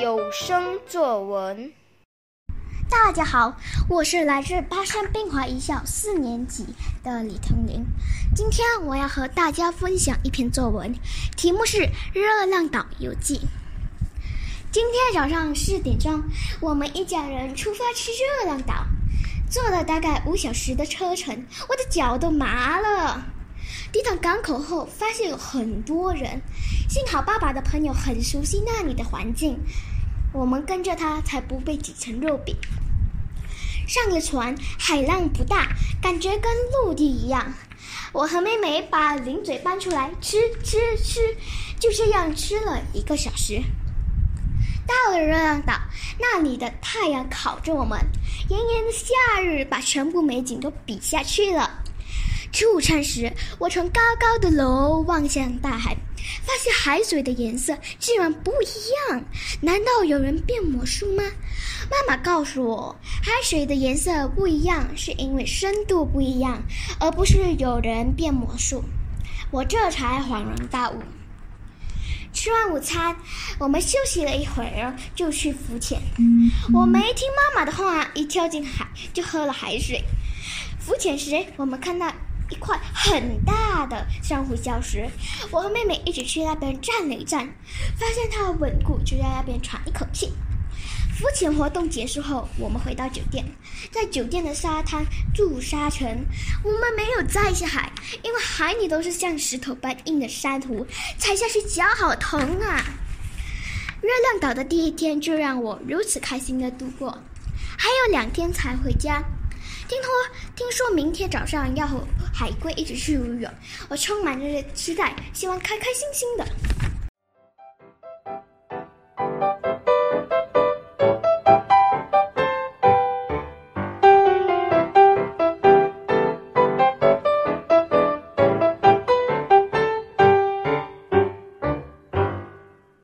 有声作文。大家好，我是来自巴山滨华一校四年级的李腾林。今天我要和大家分享一篇作文，题目是《热浪岛游记》。今天早上四点钟，我们一家人出发去热浪岛，坐了大概五小时的车程，我的脚都麻了。抵达港口后，发现有很多人，幸好爸爸的朋友很熟悉那里的环境。我们跟着他，才不被挤成肉饼。上了船，海浪不大，感觉跟陆地一样。我和妹妹把零嘴搬出来吃吃吃，就这样吃了一个小时。到了热浪岛，那里的太阳烤着我们，炎炎的夏日把全部美景都比下去了。吃午餐时，我从高高的楼望向大海，发现海水的颜色竟然不一样。难道有人变魔术吗？妈妈告诉我，海水的颜色不一样是因为深度不一样，而不是有人变魔术。我这才恍然大悟。吃完午餐，我们休息了一会儿，就去浮潜。我没听妈妈的话，一跳进海就喝了海水。浮潜时，我们看到。一块很大的珊瑚礁石，我和妹妹一起去那边站了一站，发现它稳固，就在那边喘一口气。浮潜活动结束后，我们回到酒店，在酒店的沙滩筑沙城。我们没有再下海，因为海里都是像石头般硬的珊瑚，踩下去脚好疼啊！月亮岛的第一天就让我如此开心的度过，还有两天才回家。听说，听说明天早上要和海龟一起去游泳，我充满着期待，希望开开心心的。